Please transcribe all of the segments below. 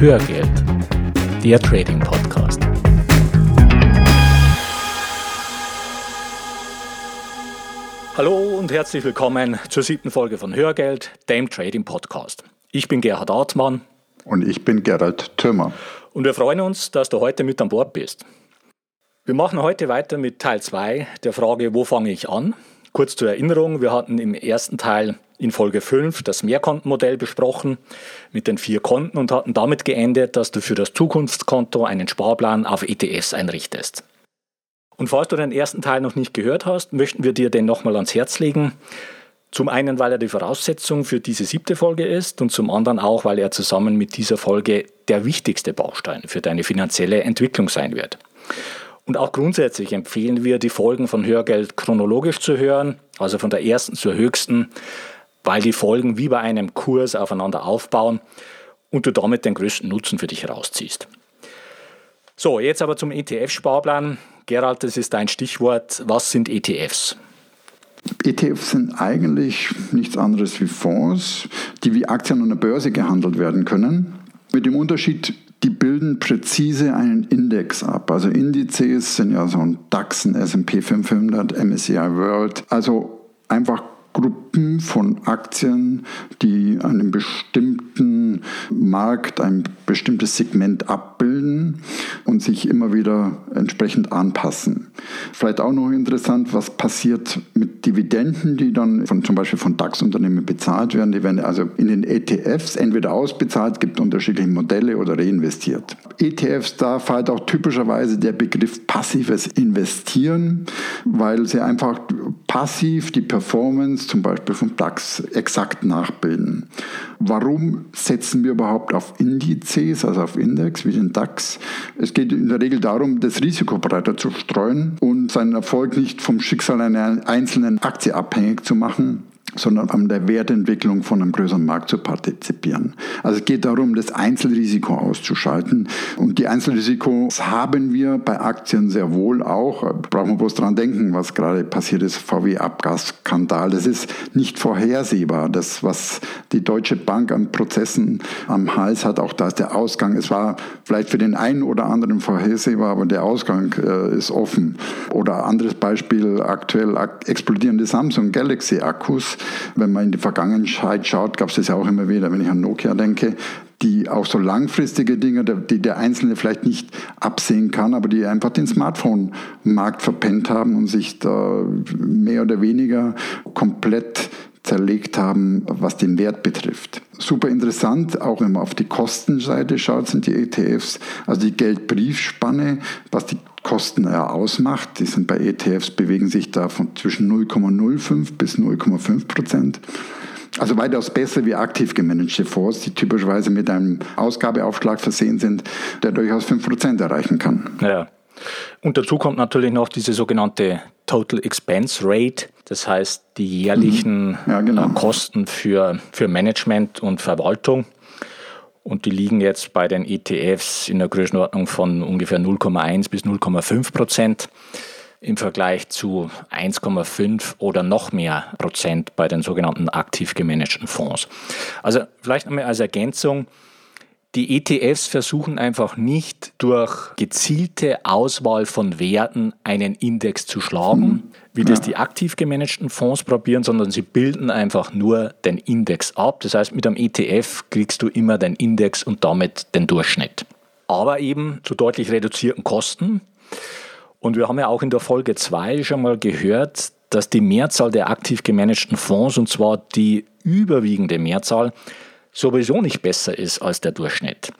Hörgeld, der Trading Podcast. Hallo und herzlich willkommen zur siebten Folge von Hörgeld, dem Trading Podcast. Ich bin Gerhard Artmann. Und ich bin Gerald Thürmer. Und wir freuen uns, dass du heute mit an Bord bist. Wir machen heute weiter mit Teil 2 der Frage, wo fange ich an? Kurz zur Erinnerung, wir hatten im ersten Teil in Folge 5 das Mehrkontenmodell besprochen mit den vier Konten und hatten damit geendet, dass du für das Zukunftskonto einen Sparplan auf ETFs einrichtest. Und falls du den ersten Teil noch nicht gehört hast, möchten wir dir den nochmal ans Herz legen. Zum einen, weil er die Voraussetzung für diese siebte Folge ist und zum anderen auch, weil er zusammen mit dieser Folge der wichtigste Baustein für deine finanzielle Entwicklung sein wird. Und auch grundsätzlich empfehlen wir, die Folgen von Hörgeld chronologisch zu hören, also von der ersten zur höchsten, weil die Folgen wie bei einem Kurs aufeinander aufbauen und du damit den größten Nutzen für dich herausziehst. So, jetzt aber zum ETF-Sparplan. Gerald, das ist dein Stichwort. Was sind ETFs? ETFs sind eigentlich nichts anderes wie Fonds, die wie Aktien an der Börse gehandelt werden können. Mit dem Unterschied, die bilden präzise einen Index ab. Also Indizes sind ja so ein DAX, ein S&P 500, MSCI World. Also einfach Gruppen von Aktien, die einen bestimmten Markt, ein bestimmtes Segment abbilden und sich immer wieder entsprechend anpassen. Vielleicht auch noch interessant, was passiert mit Dividenden, die dann von, zum Beispiel von DAX-Unternehmen bezahlt werden. Die werden also in den ETFs entweder ausbezahlt, gibt unterschiedliche Modelle oder reinvestiert. ETFs, da fällt auch typischerweise der Begriff passives Investieren, weil sie einfach passiv die Performance zum Beispiel vom DAX exakt nachbilden. Warum setzen wir überhaupt auf Indizes, also auf Index wie den DAX? Es geht in der Regel darum, das Risiko breiter zu streuen und seinen Erfolg nicht vom Schicksal einer einzelnen Aktie abhängig zu machen sondern an der Wertentwicklung von einem größeren Markt zu partizipieren. Also es geht darum, das Einzelrisiko auszuschalten. Und die Einzelrisikos haben wir bei Aktien sehr wohl auch. Brauchen wir bloß dran denken, was gerade passiert ist, VW-Abgasskandal. Das ist nicht vorhersehbar. Das, was die Deutsche Bank an Prozessen am Hals hat, auch da ist der Ausgang. Es war vielleicht für den einen oder anderen vorhersehbar, aber der Ausgang äh, ist offen. Oder anderes Beispiel, aktuell explodierende Samsung Galaxy Akkus wenn man in die Vergangenheit schaut, gab es das ja auch immer wieder, wenn ich an Nokia denke, die auch so langfristige Dinge, die der Einzelne vielleicht nicht absehen kann, aber die einfach den Smartphone-Markt verpennt haben und sich da mehr oder weniger komplett zerlegt haben, was den Wert betrifft. Super interessant, auch wenn man auf die Kostenseite schaut, sind die ETFs, also die Geldbriefspanne, was die Kosten ja ausmacht. Die sind bei ETFs, bewegen sich da von zwischen 0,05 bis 0,5 Prozent. Also weitaus besser wie aktiv gemanagte Fonds, die typischerweise mit einem Ausgabeaufschlag versehen sind, der durchaus 5 Prozent erreichen kann. Ja. Und dazu kommt natürlich noch diese sogenannte Total Expense Rate, das heißt die jährlichen mhm. ja, genau. Kosten für, für Management und Verwaltung. Und die liegen jetzt bei den ETFs in der Größenordnung von ungefähr 0,1 bis 0,5 Prozent im Vergleich zu 1,5 oder noch mehr Prozent bei den sogenannten aktiv gemanagten Fonds. Also vielleicht einmal als Ergänzung, die ETFs versuchen einfach nicht durch gezielte Auswahl von Werten einen Index zu schlagen, mhm. wie das ja. die aktiv gemanagten Fonds probieren, sondern sie bilden einfach nur den Index ab. Das heißt, mit einem ETF kriegst du immer den Index und damit den Durchschnitt. Aber eben zu deutlich reduzierten Kosten. Und wir haben ja auch in der Folge 2 schon mal gehört, dass die Mehrzahl der aktiv gemanagten Fonds, und zwar die überwiegende Mehrzahl, sowieso nicht besser ist als der Durchschnitt.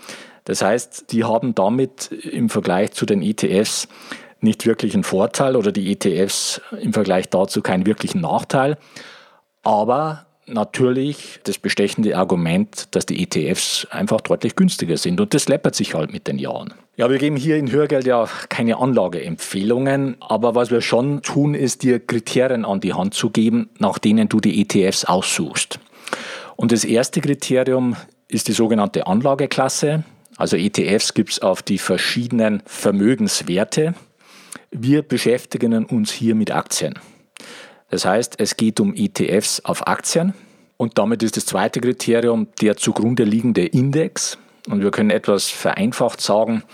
Das heißt, die haben damit im Vergleich zu den ETFs nicht wirklich einen Vorteil oder die ETFs im Vergleich dazu keinen wirklichen Nachteil. Aber natürlich das bestechende Argument, dass die ETFs einfach deutlich günstiger sind. Und das läppert sich halt mit den Jahren. Ja, wir geben hier in Hörgeld ja keine Anlageempfehlungen, aber was wir schon tun, ist dir Kriterien an die Hand zu geben, nach denen du die ETFs aussuchst. Und das erste Kriterium ist die sogenannte Anlageklasse. Also ETFs gibt es auf die verschiedenen Vermögenswerte. Wir beschäftigen uns hier mit Aktien. Das heißt, es geht um ETFs auf Aktien. Und damit ist das zweite Kriterium der zugrunde liegende Index. Und wir können etwas vereinfacht sagen,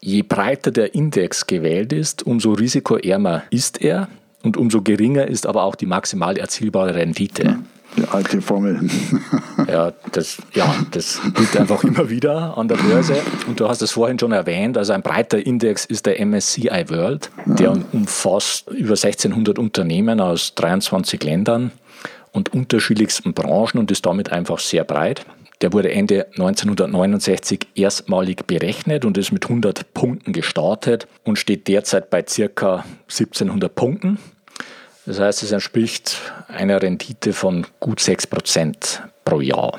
je breiter der Index gewählt ist, umso risikoärmer ist er und umso geringer ist aber auch die maximal erzielbare Rendite. Ja. Die alte Formel. ja, das, ja, das gilt einfach immer wieder an der Börse. Und du hast es vorhin schon erwähnt, also ein breiter Index ist der MSCI World, der umfasst über 1600 Unternehmen aus 23 Ländern und unterschiedlichsten Branchen und ist damit einfach sehr breit. Der wurde Ende 1969 erstmalig berechnet und ist mit 100 Punkten gestartet und steht derzeit bei ca. 1700 Punkten. Das heißt, es entspricht einer Rendite von gut 6% pro Jahr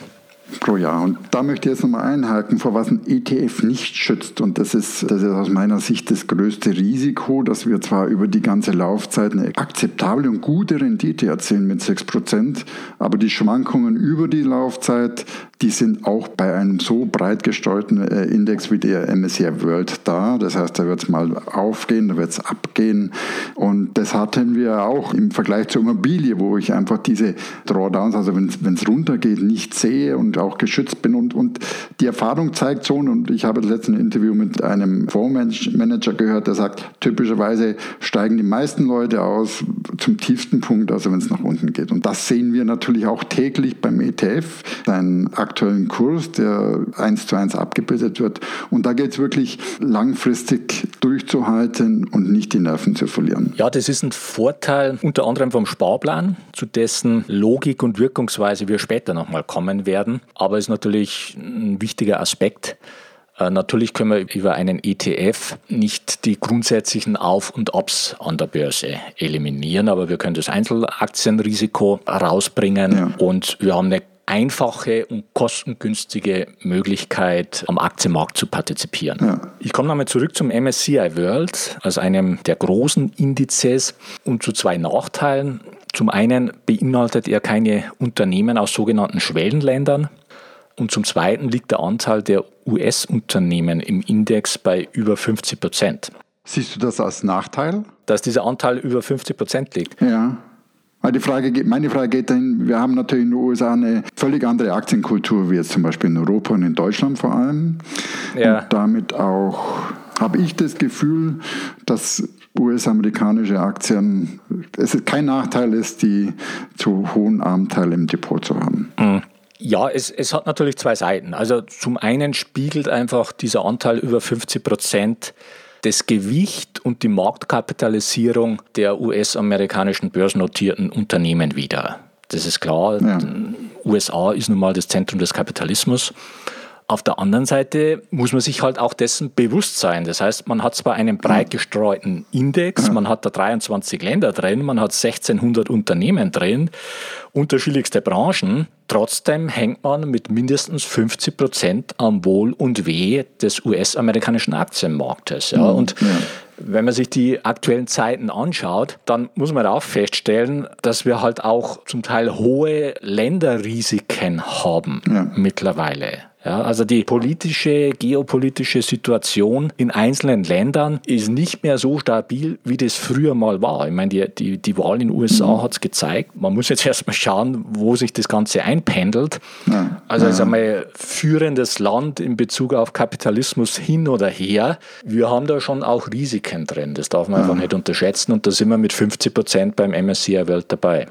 pro Jahr. Und da möchte ich jetzt nochmal einhaken, vor was ein ETF nicht schützt. Und das ist, das ist aus meiner Sicht das größte Risiko, dass wir zwar über die ganze Laufzeit eine akzeptable und gute Rendite erzielen mit 6%, aber die Schwankungen über die Laufzeit, die sind auch bei einem so breit gestreuten äh, Index wie der MSCI World da. Das heißt, da wird es mal aufgehen, da wird es abgehen. Und das hatten wir auch im Vergleich zur Immobilie, wo ich einfach diese Drawdowns, also wenn es runtergeht, nicht sehe und auch geschützt bin. Und, und die Erfahrung zeigt schon, und ich habe das letzte Interview mit einem Fondsmanager gehört, der sagt, typischerweise steigen die meisten Leute aus zum tiefsten Punkt, also wenn es nach unten geht. Und das sehen wir natürlich auch täglich beim ETF, seinen aktuellen Kurs, der eins zu eins abgebildet wird. Und da geht es wirklich langfristig durchzuhalten und nicht die Nerven zu verlieren. Ja, das ist ein Vorteil unter anderem vom Sparplan, zu dessen Logik und Wirkungsweise wir später nochmal kommen werden aber ist natürlich ein wichtiger Aspekt. Äh, natürlich können wir über einen ETF nicht die grundsätzlichen Auf- und Abs an der Börse eliminieren, aber wir können das Einzelaktienrisiko rausbringen ja. und wir haben eine einfache und kostengünstige Möglichkeit, am Aktienmarkt zu partizipieren. Ja. Ich komme nochmal zurück zum MSCI World, als einem der großen Indizes und zu zwei Nachteilen. Zum einen beinhaltet er keine Unternehmen aus sogenannten Schwellenländern. Und zum Zweiten liegt der Anteil der US-Unternehmen im Index bei über 50 Prozent. Siehst du das als Nachteil? Dass dieser Anteil über 50 Prozent liegt. Ja. Die Frage, meine Frage geht dahin, wir haben natürlich in den USA eine völlig andere Aktienkultur, wie jetzt zum Beispiel in Europa und in Deutschland vor allem. Ja. Und damit auch habe ich das Gefühl, dass US-amerikanische Aktien, es ist kein Nachteil ist, die zu hohen Anteil im Depot zu haben. Mhm. Ja, es, es hat natürlich zwei Seiten. Also zum einen spiegelt einfach dieser Anteil über 50 Prozent das Gewicht und die Marktkapitalisierung der US-amerikanischen börsennotierten Unternehmen wider. Das ist klar. Ja. USA ist nun mal das Zentrum des Kapitalismus. Auf der anderen Seite muss man sich halt auch dessen bewusst sein. Das heißt, man hat zwar einen breit gestreuten Index, man hat da 23 Länder drin, man hat 1600 Unternehmen drin, unterschiedlichste Branchen. Trotzdem hängt man mit mindestens 50 Prozent am Wohl und Weh des US-amerikanischen Aktienmarktes. Ja. Mhm, und ja. Wenn man sich die aktuellen Zeiten anschaut, dann muss man auch feststellen, dass wir halt auch zum Teil hohe Länderrisiken haben ja. mittlerweile. Ja, also die politische, geopolitische Situation in einzelnen Ländern ist nicht mehr so stabil, wie das früher mal war. Ich meine, die, die, die Wahl in den USA mhm. hat es gezeigt. Man muss jetzt erstmal schauen, wo sich das Ganze einpendelt. Also ja. ist einmal führendes Land in Bezug auf Kapitalismus hin oder her. Wir haben da schon auch Risiken drin. Das darf man einfach nicht unterschätzen. Und da sind wir mit 50 Prozent beim MSCI Welt dabei.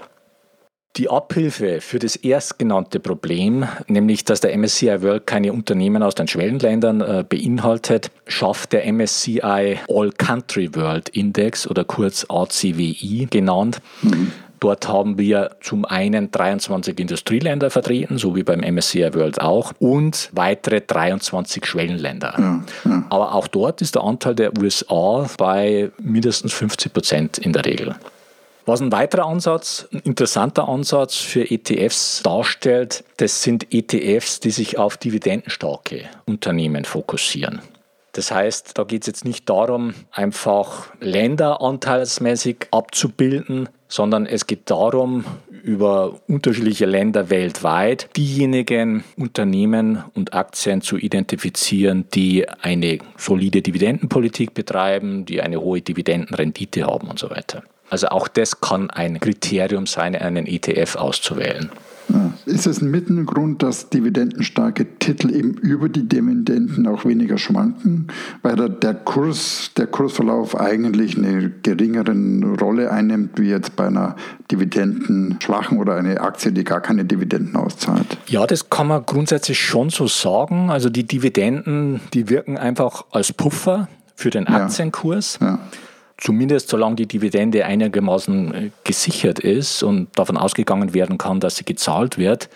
Die Abhilfe für das erstgenannte Problem, nämlich dass der MSCI World keine Unternehmen aus den Schwellenländern äh, beinhaltet, schafft der MSCI All Country World Index oder kurz ACWI genannt. Mhm. Dort haben wir zum einen 23 Industrieländer vertreten, so wie beim MSCI World auch, und weitere 23 Schwellenländer. Ja, ja. Aber auch dort ist der Anteil der USA bei mindestens 50 Prozent in der Regel. Was ein weiterer Ansatz, ein interessanter Ansatz für ETFs darstellt, das sind ETFs, die sich auf dividendenstarke Unternehmen fokussieren. Das heißt, da geht es jetzt nicht darum, einfach Länder anteilsmäßig abzubilden, sondern es geht darum, über unterschiedliche Länder weltweit diejenigen Unternehmen und Aktien zu identifizieren, die eine solide Dividendenpolitik betreiben, die eine hohe Dividendenrendite haben und so weiter. Also auch das kann ein Kriterium sein, einen ETF auszuwählen. Ist es ein Mittengrund, dass dividendenstarke Titel eben über die Dividenden auch weniger schwanken, weil der, Kurs, der Kursverlauf eigentlich eine geringere Rolle einnimmt, wie jetzt bei einer dividendenschwachen oder eine Aktie, die gar keine Dividenden auszahlt? Ja, das kann man grundsätzlich schon so sagen. Also die Dividenden, die wirken einfach als Puffer für den Aktienkurs. Ja. Ja zumindest solange die Dividende einigermaßen äh, gesichert ist und davon ausgegangen werden kann, dass sie gezahlt wird,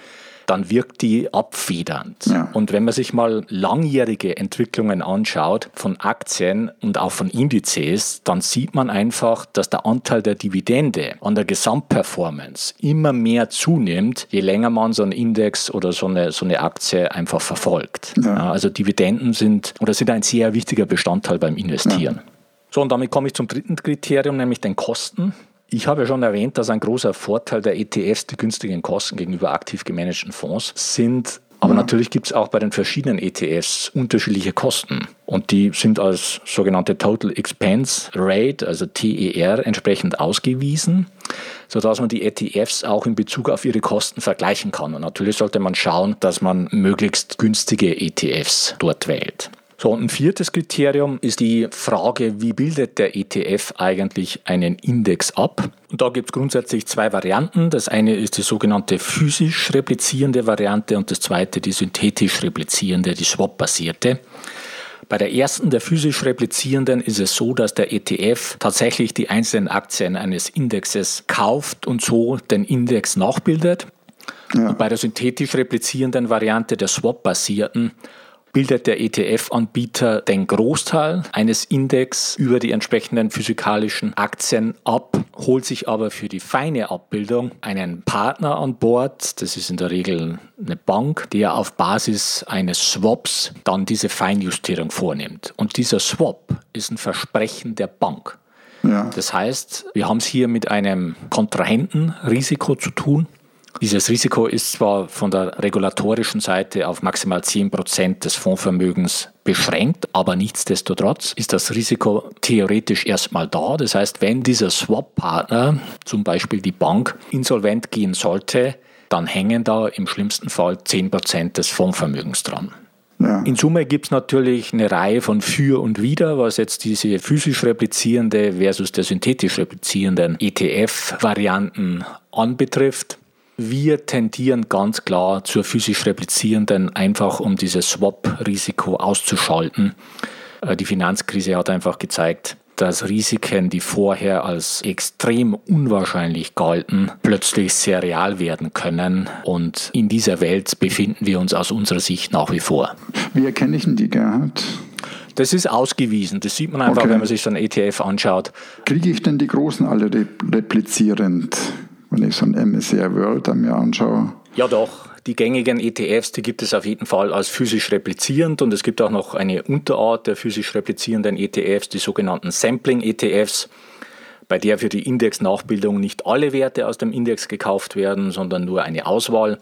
dann wirkt die abfedernd. Ja. Und wenn man sich mal langjährige Entwicklungen anschaut von Aktien und auch von Indizes, dann sieht man einfach, dass der Anteil der Dividende an der Gesamtperformance immer mehr zunimmt, je länger man so einen Index oder so eine, so eine Aktie einfach verfolgt. Ja. Also Dividenden sind oder sind ein sehr wichtiger Bestandteil beim Investieren. Ja. So, und damit komme ich zum dritten Kriterium, nämlich den Kosten. Ich habe ja schon erwähnt, dass ein großer Vorteil der ETFs die günstigen Kosten gegenüber aktiv gemanagten Fonds sind. Aber ja. natürlich gibt es auch bei den verschiedenen ETFs unterschiedliche Kosten. Und die sind als sogenannte Total Expense Rate, also TER, entsprechend ausgewiesen, sodass man die ETFs auch in Bezug auf ihre Kosten vergleichen kann. Und natürlich sollte man schauen, dass man möglichst günstige ETFs dort wählt. So, und ein viertes Kriterium ist die Frage, wie bildet der ETF eigentlich einen Index ab? Und da gibt es grundsätzlich zwei Varianten. Das eine ist die sogenannte physisch replizierende Variante und das zweite die synthetisch replizierende, die Swap-basierte. Bei der ersten, der physisch replizierenden, ist es so, dass der ETF tatsächlich die einzelnen Aktien eines Indexes kauft und so den Index nachbildet. Ja. Und bei der synthetisch replizierenden Variante, der Swap-basierten, bildet der ETF-Anbieter den Großteil eines Index über die entsprechenden physikalischen Aktien ab, holt sich aber für die feine Abbildung einen Partner an Bord, das ist in der Regel eine Bank, der auf Basis eines Swaps dann diese Feinjustierung vornimmt. Und dieser Swap ist ein Versprechen der Bank. Ja. Das heißt, wir haben es hier mit einem Kontrahentenrisiko zu tun. Dieses Risiko ist zwar von der regulatorischen Seite auf maximal 10 Prozent des Fondsvermögens beschränkt, aber nichtsdestotrotz ist das Risiko theoretisch erstmal da. Das heißt, wenn dieser Swap-Partner, zum Beispiel die Bank, insolvent gehen sollte, dann hängen da im schlimmsten Fall 10 Prozent des Fondsvermögens dran. Ja. In Summe gibt es natürlich eine Reihe von Für und Wider, was jetzt diese physisch replizierende versus der synthetisch replizierenden ETF-Varianten anbetrifft. Wir tendieren ganz klar zur physisch replizierenden, einfach um dieses Swap-Risiko auszuschalten. Äh, die Finanzkrise hat einfach gezeigt, dass Risiken, die vorher als extrem unwahrscheinlich galten, plötzlich sehr real werden können. Und in dieser Welt befinden wir uns aus unserer Sicht nach wie vor. Wie erkenne ich denn die, Gerhard? Das ist ausgewiesen. Das sieht man einfach, okay. wenn man sich so ein ETF anschaut. Kriege ich denn die Großen alle replizierend? Wenn ich so ein MSCI World an mir anschaue. Ja, doch. Die gängigen ETFs, die gibt es auf jeden Fall als physisch replizierend und es gibt auch noch eine Unterart der physisch replizierenden ETFs, die sogenannten Sampling-ETFs, bei der für die Indexnachbildung nicht alle Werte aus dem Index gekauft werden, sondern nur eine Auswahl,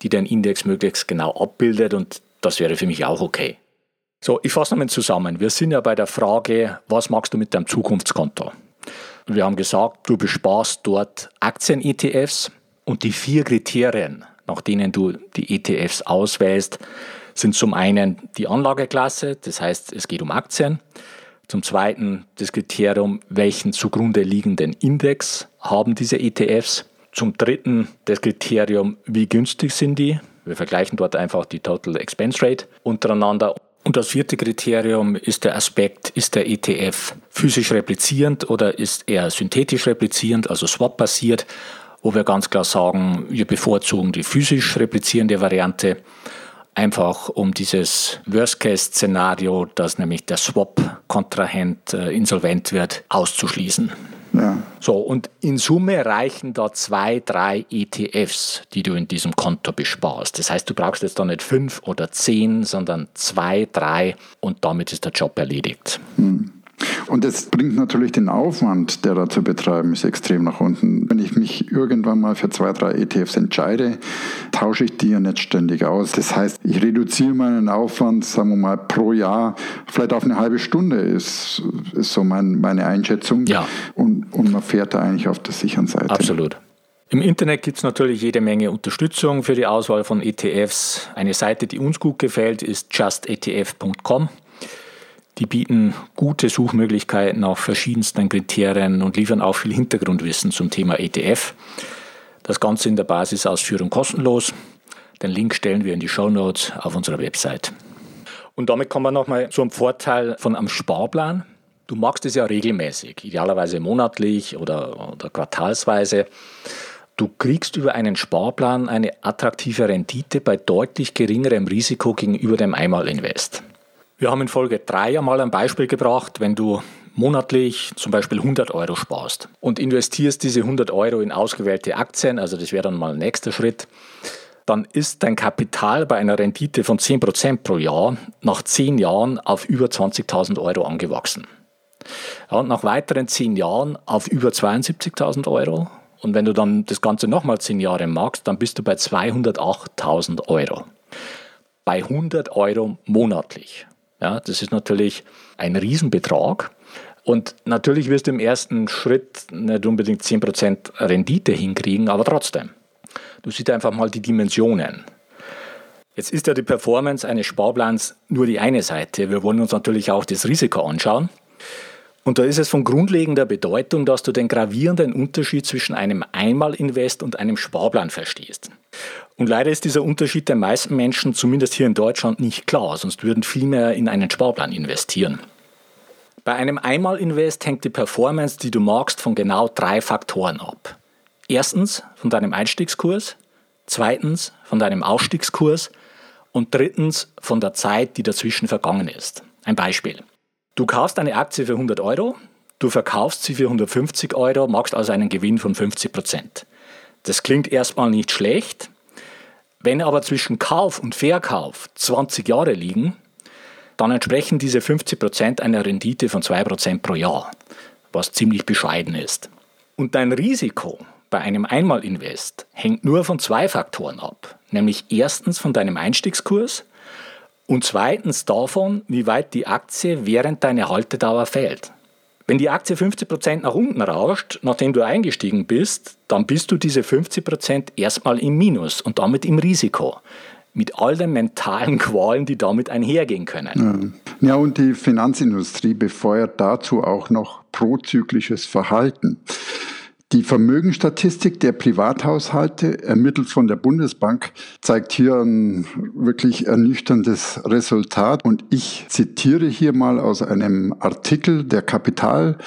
die den Index möglichst genau abbildet und das wäre für mich auch okay. So, ich fasse nochmal zusammen. Wir sind ja bei der Frage, was magst du mit deinem Zukunftskonto? Wir haben gesagt, du besparst dort Aktien-ETFs und die vier Kriterien, nach denen du die ETFs auswählst, sind zum einen die Anlageklasse, das heißt, es geht um Aktien. Zum zweiten das Kriterium, welchen zugrunde liegenden Index haben diese ETFs. Zum dritten das Kriterium, wie günstig sind die. Wir vergleichen dort einfach die Total Expense Rate untereinander. Und das vierte Kriterium ist der Aspekt, ist der ETF physisch replizierend oder ist er synthetisch replizierend, also swap-basiert, wo wir ganz klar sagen, wir bevorzugen die physisch replizierende Variante, einfach um dieses Worst-Case-Szenario, dass nämlich der Swap-Kontrahent äh, insolvent wird, auszuschließen. So, und in Summe reichen da zwei, drei ETFs, die du in diesem Konto besparst. Das heißt, du brauchst jetzt da nicht fünf oder zehn, sondern zwei, drei und damit ist der Job erledigt. Hm. Und das bringt natürlich den Aufwand, der da zu betreiben ist, extrem nach unten. Wenn ich mich irgendwann mal für zwei, drei ETFs entscheide, tausche ich die ja nicht ständig aus. Das heißt, ich reduziere meinen Aufwand, sagen wir mal, pro Jahr vielleicht auf eine halbe Stunde, ist, ist so mein, meine Einschätzung. Ja. Und, und man fährt da eigentlich auf der sicheren Seite. Absolut. Im Internet gibt es natürlich jede Menge Unterstützung für die Auswahl von ETFs. Eine Seite, die uns gut gefällt, ist justetf.com. Die bieten gute Suchmöglichkeiten auf verschiedensten Kriterien und liefern auch viel Hintergrundwissen zum Thema ETF. Das Ganze in der Basisausführung kostenlos. Den Link stellen wir in die Show Notes auf unserer Website. Und damit kommen wir nochmal zum Vorteil von einem Sparplan. Du magst es ja regelmäßig, idealerweise monatlich oder, oder quartalsweise. Du kriegst über einen Sparplan eine attraktive Rendite bei deutlich geringerem Risiko gegenüber dem Einmalinvest. Wir haben in Folge 3 ja mal ein Beispiel gebracht, wenn du monatlich zum Beispiel 100 Euro sparst und investierst diese 100 Euro in ausgewählte Aktien, also das wäre dann mal ein nächster Schritt, dann ist dein Kapital bei einer Rendite von 10% pro Jahr nach 10 Jahren auf über 20.000 Euro angewachsen. Ja, und nach weiteren 10 Jahren auf über 72.000 Euro und wenn du dann das Ganze nochmal zehn Jahre magst, dann bist du bei 208.000 Euro. Bei 100 Euro monatlich. Ja, das ist natürlich ein Riesenbetrag. Und natürlich wirst du im ersten Schritt nicht unbedingt 10% Rendite hinkriegen, aber trotzdem. Du siehst einfach mal die Dimensionen. Jetzt ist ja die Performance eines Sparplans nur die eine Seite. Wir wollen uns natürlich auch das Risiko anschauen. Und da ist es von grundlegender Bedeutung, dass du den gravierenden Unterschied zwischen einem Einmalinvest und einem Sparplan verstehst. Und leider ist dieser Unterschied den meisten Menschen, zumindest hier in Deutschland, nicht klar, sonst würden viel mehr in einen Sparplan investieren. Bei einem Einmalinvest hängt die Performance, die du magst, von genau drei Faktoren ab. Erstens von deinem Einstiegskurs, zweitens von deinem Ausstiegskurs und drittens von der Zeit, die dazwischen vergangen ist. Ein Beispiel. Du kaufst eine Aktie für 100 Euro, du verkaufst sie für 150 Euro, machst also einen Gewinn von 50 Prozent. Das klingt erstmal nicht schlecht. Wenn aber zwischen Kauf und Verkauf 20 Jahre liegen, dann entsprechen diese 50 Prozent einer Rendite von 2 Prozent pro Jahr, was ziemlich bescheiden ist. Und dein Risiko bei einem Einmalinvest hängt nur von zwei Faktoren ab, nämlich erstens von deinem Einstiegskurs und zweitens davon, wie weit die Aktie während deiner Haltedauer fällt. Wenn die Aktie 50% nach unten rauscht, nachdem du eingestiegen bist, dann bist du diese 50% erstmal im Minus und damit im Risiko. Mit all den mentalen Qualen, die damit einhergehen können. Ja, und die Finanzindustrie befeuert dazu auch noch prozyklisches Verhalten. Die Vermögensstatistik der Privathaushalte, ermittelt von der Bundesbank, zeigt hier ein wirklich ernüchterndes Resultat. Und ich zitiere hier mal aus einem Artikel der Kapital,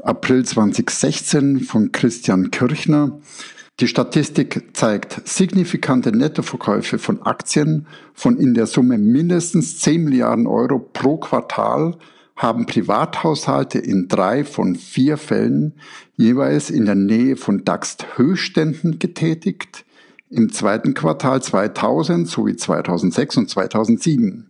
April 2016 von Christian Kirchner. Die Statistik zeigt signifikante Nettoverkäufe von Aktien von in der Summe mindestens 10 Milliarden Euro pro Quartal haben Privathaushalte in drei von vier Fällen jeweils in der Nähe von DAX-Höchständen getätigt, im zweiten Quartal 2000 sowie 2006 und 2007.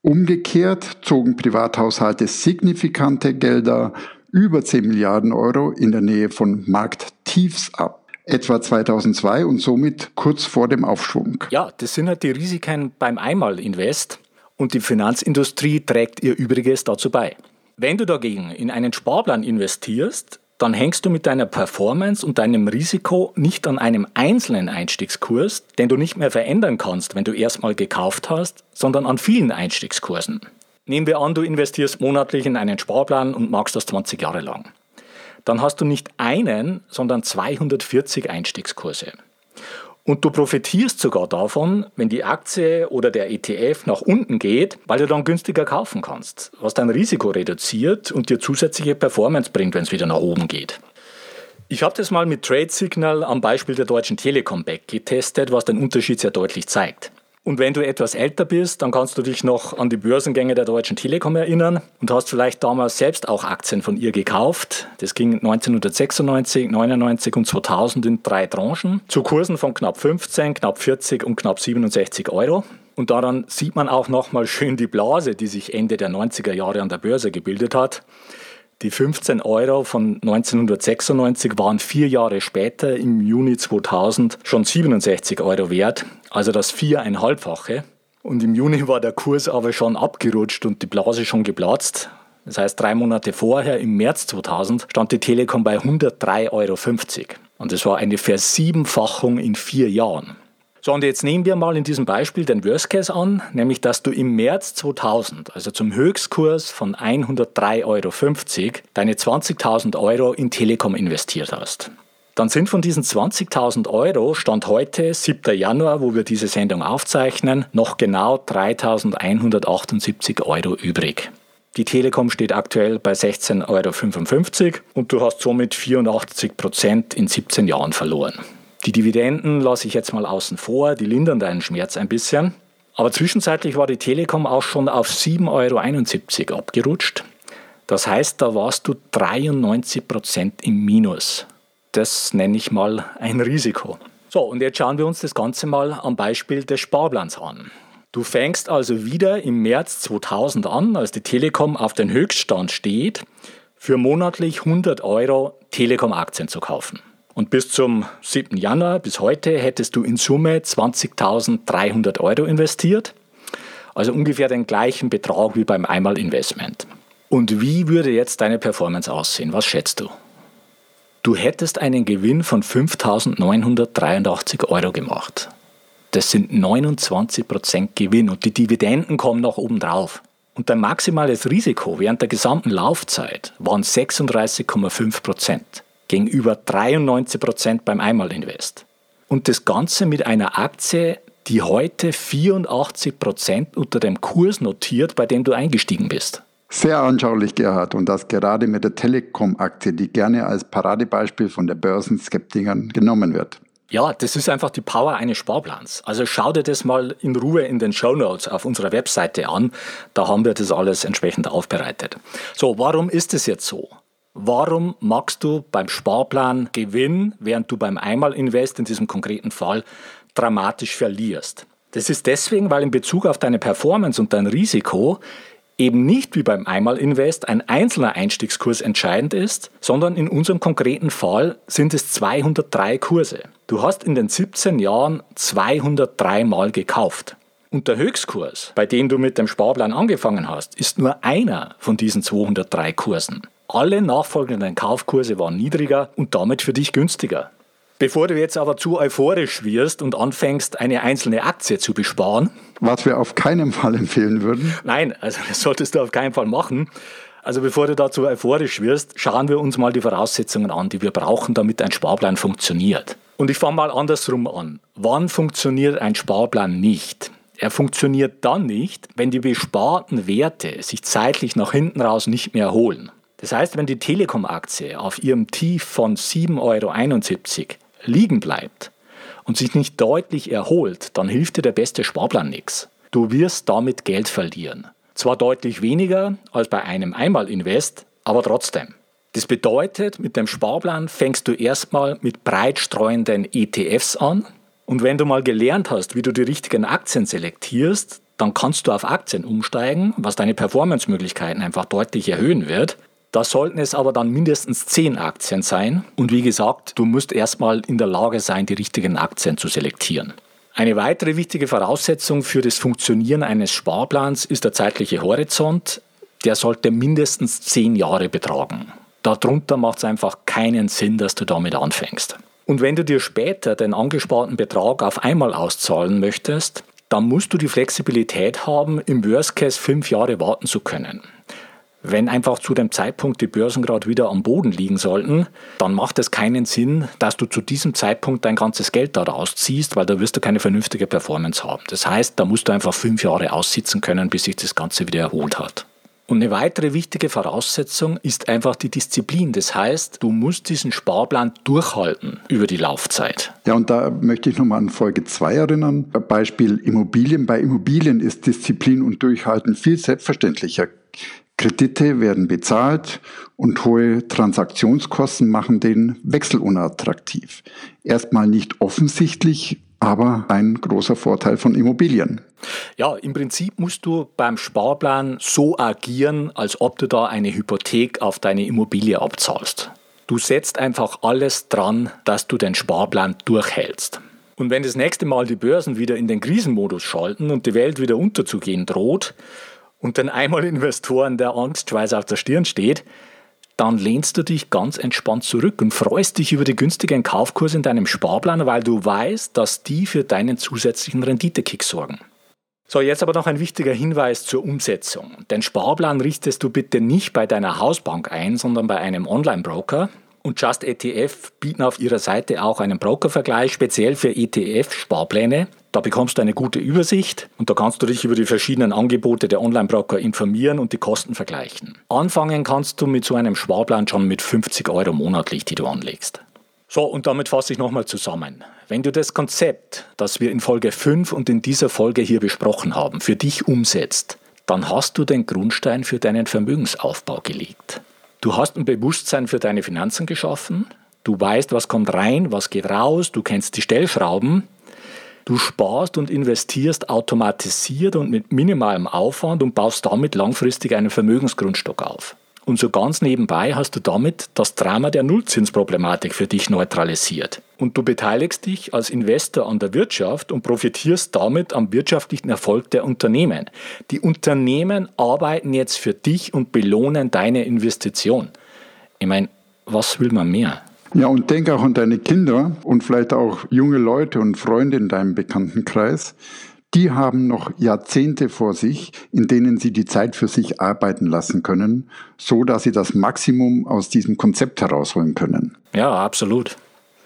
Umgekehrt zogen Privathaushalte signifikante Gelder über 10 Milliarden Euro in der Nähe von Markttiefs ab, etwa 2002 und somit kurz vor dem Aufschwung. Ja, das sind halt die Risiken beim Einmalinvest und die Finanzindustrie trägt ihr Übriges dazu bei. Wenn du dagegen in einen Sparplan investierst, dann hängst du mit deiner Performance und deinem Risiko nicht an einem einzelnen Einstiegskurs, den du nicht mehr verändern kannst, wenn du erstmal gekauft hast, sondern an vielen Einstiegskursen. Nehmen wir an, du investierst monatlich in einen Sparplan und magst das 20 Jahre lang. Dann hast du nicht einen, sondern 240 Einstiegskurse. Und du profitierst sogar davon, wenn die Aktie oder der ETF nach unten geht, weil du dann günstiger kaufen kannst, was dein Risiko reduziert und dir zusätzliche Performance bringt, wenn es wieder nach oben geht. Ich habe das mal mit Trade Signal am Beispiel der Deutschen Telekom Back getestet, was den Unterschied sehr deutlich zeigt. Und wenn du etwas älter bist, dann kannst du dich noch an die Börsengänge der Deutschen Telekom erinnern und hast vielleicht damals selbst auch Aktien von ihr gekauft. Das ging 1996, 99 und 2000 in drei Tranchen zu Kursen von knapp 15, knapp 40 und knapp 67 Euro. Und daran sieht man auch nochmal schön die Blase, die sich Ende der 90er Jahre an der Börse gebildet hat. Die 15 Euro von 1996 waren vier Jahre später im Juni 2000 schon 67 Euro wert, also das viereinhalbfache. Und im Juni war der Kurs aber schon abgerutscht und die Blase schon geplatzt. Das heißt, drei Monate vorher, im März 2000, stand die Telekom bei 103,50 Euro. Und das war eine Versiebenfachung in vier Jahren. So, und jetzt nehmen wir mal in diesem Beispiel den Worst Case an, nämlich dass du im März 2000, also zum Höchstkurs von 103,50 Euro, deine 20.000 Euro in Telekom investiert hast. Dann sind von diesen 20.000 Euro, Stand heute, 7. Januar, wo wir diese Sendung aufzeichnen, noch genau 3.178 Euro übrig. Die Telekom steht aktuell bei 16,55 Euro und du hast somit 84 Prozent in 17 Jahren verloren. Die Dividenden lasse ich jetzt mal außen vor, die lindern deinen Schmerz ein bisschen. Aber zwischenzeitlich war die Telekom auch schon auf 7,71 Euro abgerutscht. Das heißt, da warst du 93 Prozent im Minus. Das nenne ich mal ein Risiko. So, und jetzt schauen wir uns das Ganze mal am Beispiel des Sparplans an. Du fängst also wieder im März 2000 an, als die Telekom auf den Höchststand steht, für monatlich 100 Euro Telekom-Aktien zu kaufen. Und bis zum 7. Januar, bis heute, hättest du in Summe 20.300 Euro investiert. Also ungefähr den gleichen Betrag wie beim Einmal-Investment. Und wie würde jetzt deine Performance aussehen? Was schätzt du? Du hättest einen Gewinn von 5.983 Euro gemacht. Das sind 29% Gewinn und die Dividenden kommen noch oben drauf. Und dein maximales Risiko während der gesamten Laufzeit waren 36,5% gegenüber 93 Prozent beim Einmalinvest. Und das Ganze mit einer Aktie, die heute 84 Prozent unter dem Kurs notiert, bei dem du eingestiegen bist. Sehr anschaulich, Gerhard, und das gerade mit der Telekom-Aktie, die gerne als Paradebeispiel von der Börsenskeptikern genommen wird. Ja, das ist einfach die Power eines Sparplans. Also schau dir das mal in Ruhe in den Show Notes auf unserer Webseite an. Da haben wir das alles entsprechend aufbereitet. So, warum ist es jetzt so? Warum magst du beim Sparplan Gewinn, während du beim Einmalinvest in diesem konkreten Fall dramatisch verlierst? Das ist deswegen, weil in Bezug auf deine Performance und dein Risiko eben nicht wie beim Einmalinvest ein einzelner Einstiegskurs entscheidend ist, sondern in unserem konkreten Fall sind es 203 Kurse. Du hast in den 17 Jahren 203 Mal gekauft. Und der Höchstkurs, bei dem du mit dem Sparplan angefangen hast, ist nur einer von diesen 203 Kursen. Alle nachfolgenden Kaufkurse waren niedriger und damit für dich günstiger. Bevor du jetzt aber zu euphorisch wirst und anfängst, eine einzelne Aktie zu besparen. Was wir auf keinen Fall empfehlen würden. Nein, also das solltest du auf keinen Fall machen. Also bevor du dazu euphorisch wirst, schauen wir uns mal die Voraussetzungen an, die wir brauchen, damit ein Sparplan funktioniert. Und ich fange mal andersrum an. Wann funktioniert ein Sparplan nicht? Er funktioniert dann nicht, wenn die besparten Werte sich zeitlich nach hinten raus nicht mehr erholen. Das heißt, wenn die Telekom-Aktie auf ihrem Tief von 7,71 Euro liegen bleibt und sich nicht deutlich erholt, dann hilft dir der beste Sparplan nichts. Du wirst damit Geld verlieren. Zwar deutlich weniger als bei einem Einmalinvest, aber trotzdem. Das bedeutet, mit dem Sparplan fängst du erstmal mit breit streuenden ETFs an. Und wenn du mal gelernt hast, wie du die richtigen Aktien selektierst, dann kannst du auf Aktien umsteigen, was deine Performance-Möglichkeiten einfach deutlich erhöhen wird. Da sollten es aber dann mindestens zehn Aktien sein. Und wie gesagt, du musst erstmal in der Lage sein, die richtigen Aktien zu selektieren. Eine weitere wichtige Voraussetzung für das Funktionieren eines Sparplans ist der zeitliche Horizont. Der sollte mindestens zehn Jahre betragen. Darunter macht es einfach keinen Sinn, dass du damit anfängst. Und wenn du dir später den angesparten Betrag auf einmal auszahlen möchtest, dann musst du die Flexibilität haben, im Worst Case fünf Jahre warten zu können. Wenn einfach zu dem Zeitpunkt die Börsen gerade wieder am Boden liegen sollten, dann macht es keinen Sinn, dass du zu diesem Zeitpunkt dein ganzes Geld da rausziehst, weil da wirst du keine vernünftige Performance haben. Das heißt, da musst du einfach fünf Jahre aussitzen können, bis sich das Ganze wieder erholt hat. Und eine weitere wichtige Voraussetzung ist einfach die Disziplin. Das heißt, du musst diesen Sparplan durchhalten über die Laufzeit. Ja, und da möchte ich nochmal an Folge 2 erinnern. Beispiel Immobilien. Bei Immobilien ist Disziplin und Durchhalten viel selbstverständlicher. Kredite werden bezahlt und hohe Transaktionskosten machen den Wechsel unattraktiv. Erstmal nicht offensichtlich, aber ein großer Vorteil von Immobilien. Ja, im Prinzip musst du beim Sparplan so agieren, als ob du da eine Hypothek auf deine Immobilie abzahlst. Du setzt einfach alles dran, dass du den Sparplan durchhältst. Und wenn das nächste Mal die Börsen wieder in den Krisenmodus schalten und die Welt wieder unterzugehen droht, und den Einmalinvestoren der Angstschweiß auf der Stirn steht, dann lehnst du dich ganz entspannt zurück und freust dich über die günstigen Kaufkurse in deinem Sparplan, weil du weißt, dass die für deinen zusätzlichen Renditekick sorgen. So, jetzt aber noch ein wichtiger Hinweis zur Umsetzung. Den Sparplan richtest du bitte nicht bei deiner Hausbank ein, sondern bei einem Online-Broker. Und Just ETF bieten auf ihrer Seite auch einen Brokervergleich speziell für ETF-Sparpläne. Da bekommst du eine gute Übersicht und da kannst du dich über die verschiedenen Angebote der Online-Broker informieren und die Kosten vergleichen. Anfangen kannst du mit so einem Sparplan schon mit 50 Euro monatlich, die du anlegst. So, und damit fasse ich nochmal zusammen. Wenn du das Konzept, das wir in Folge 5 und in dieser Folge hier besprochen haben, für dich umsetzt, dann hast du den Grundstein für deinen Vermögensaufbau gelegt. Du hast ein Bewusstsein für deine Finanzen geschaffen, du weißt, was kommt rein, was geht raus, du kennst die Stellschrauben, du sparst und investierst automatisiert und mit minimalem Aufwand und baust damit langfristig einen Vermögensgrundstock auf. Und so ganz nebenbei hast du damit das Drama der Nullzinsproblematik für dich neutralisiert. Und du beteiligst dich als Investor an der Wirtschaft und profitierst damit am wirtschaftlichen Erfolg der Unternehmen. Die Unternehmen arbeiten jetzt für dich und belohnen deine Investition. Ich meine, was will man mehr? Ja, und denk auch an deine Kinder und vielleicht auch junge Leute und Freunde in deinem Bekanntenkreis, die haben noch Jahrzehnte vor sich, in denen sie die Zeit für sich arbeiten lassen können, so dass sie das Maximum aus diesem Konzept herausholen können. Ja, absolut.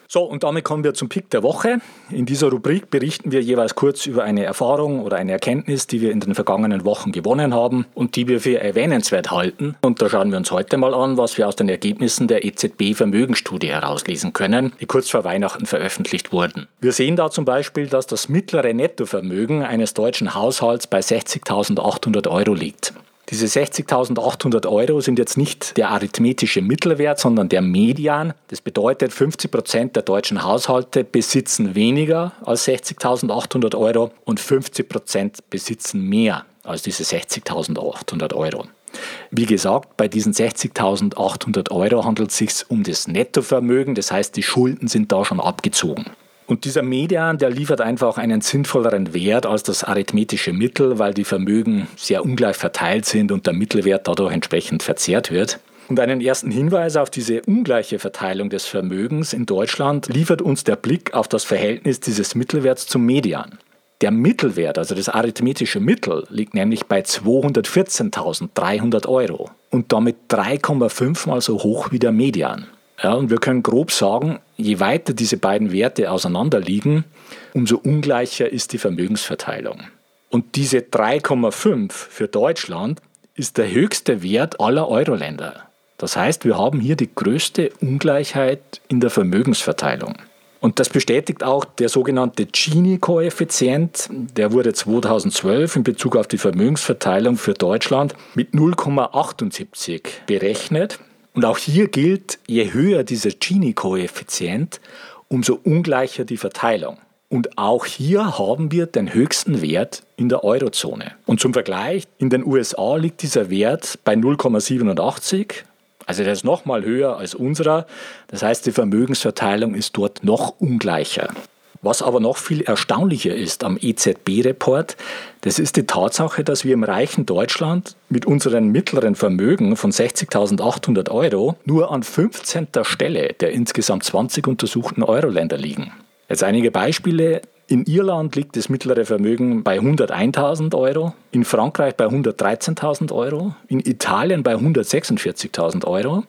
So, und damit kommen wir zum Pick der Woche. In dieser Rubrik berichten wir jeweils kurz über eine Erfahrung oder eine Erkenntnis, die wir in den vergangenen Wochen gewonnen haben und die wir für erwähnenswert halten. Und da schauen wir uns heute mal an, was wir aus den Ergebnissen der EZB-Vermögensstudie herauslesen können, die kurz vor Weihnachten veröffentlicht wurden. Wir sehen da zum Beispiel, dass das mittlere Nettovermögen eines deutschen Haushalts bei 60.800 Euro liegt. Diese 60.800 Euro sind jetzt nicht der arithmetische Mittelwert, sondern der Median. Das bedeutet, 50 Prozent der deutschen Haushalte besitzen weniger als 60.800 Euro und 50 Prozent besitzen mehr als diese 60.800 Euro. Wie gesagt, bei diesen 60.800 Euro handelt es sich um das Nettovermögen, das heißt, die Schulden sind da schon abgezogen. Und dieser Median, der liefert einfach einen sinnvolleren Wert als das arithmetische Mittel, weil die Vermögen sehr ungleich verteilt sind und der Mittelwert dadurch entsprechend verzerrt wird. Und einen ersten Hinweis auf diese ungleiche Verteilung des Vermögens in Deutschland liefert uns der Blick auf das Verhältnis dieses Mittelwerts zum Median. Der Mittelwert, also das arithmetische Mittel, liegt nämlich bei 214.300 Euro und damit 3,5 mal so hoch wie der Median. Ja, und wir können grob sagen, je weiter diese beiden Werte auseinander liegen, umso ungleicher ist die Vermögensverteilung. Und diese 3,5 für Deutschland ist der höchste Wert aller Euro-Länder. Das heißt, wir haben hier die größte Ungleichheit in der Vermögensverteilung. Und das bestätigt auch der sogenannte Gini-Koeffizient. Der wurde 2012 in Bezug auf die Vermögensverteilung für Deutschland mit 0,78 berechnet. Und auch hier gilt, je höher dieser Gini-Koeffizient, umso ungleicher die Verteilung. Und auch hier haben wir den höchsten Wert in der Eurozone. Und zum Vergleich, in den USA liegt dieser Wert bei 0,87. Also der ist nochmal höher als unserer. Das heißt, die Vermögensverteilung ist dort noch ungleicher. Was aber noch viel erstaunlicher ist am EZB-Report, das ist die Tatsache, dass wir im reichen Deutschland mit unserem mittleren Vermögen von 60.800 Euro nur an 15. Stelle der insgesamt 20 untersuchten Euro-Länder liegen. Jetzt einige Beispiele. In Irland liegt das mittlere Vermögen bei 101.000 Euro, in Frankreich bei 113.000 Euro, in Italien bei 146.000 Euro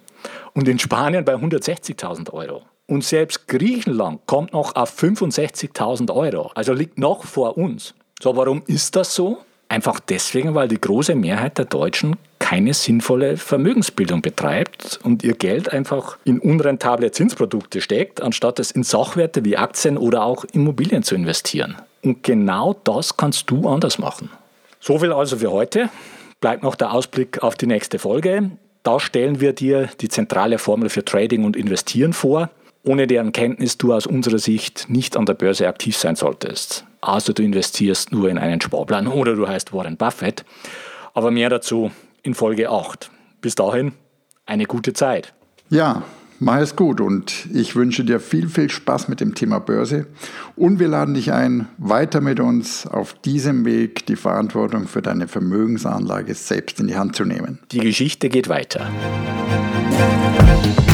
und in Spanien bei 160.000 Euro. Und selbst Griechenland kommt noch auf 65.000 Euro, also liegt noch vor uns. So, warum ist das so? Einfach deswegen, weil die große Mehrheit der Deutschen keine sinnvolle Vermögensbildung betreibt und ihr Geld einfach in unrentable Zinsprodukte steckt, anstatt es in Sachwerte wie Aktien oder auch Immobilien zu investieren. Und genau das kannst du anders machen. So viel also für heute. Bleibt noch der Ausblick auf die nächste Folge. Da stellen wir dir die zentrale Formel für Trading und Investieren vor ohne deren Kenntnis du aus unserer Sicht nicht an der Börse aktiv sein solltest. Also du investierst nur in einen Sparplan oder du heißt Warren Buffett. Aber mehr dazu in Folge 8. Bis dahin, eine gute Zeit. Ja, mach es gut und ich wünsche dir viel, viel Spaß mit dem Thema Börse und wir laden dich ein, weiter mit uns auf diesem Weg die Verantwortung für deine Vermögensanlage selbst in die Hand zu nehmen. Die Geschichte geht weiter. Musik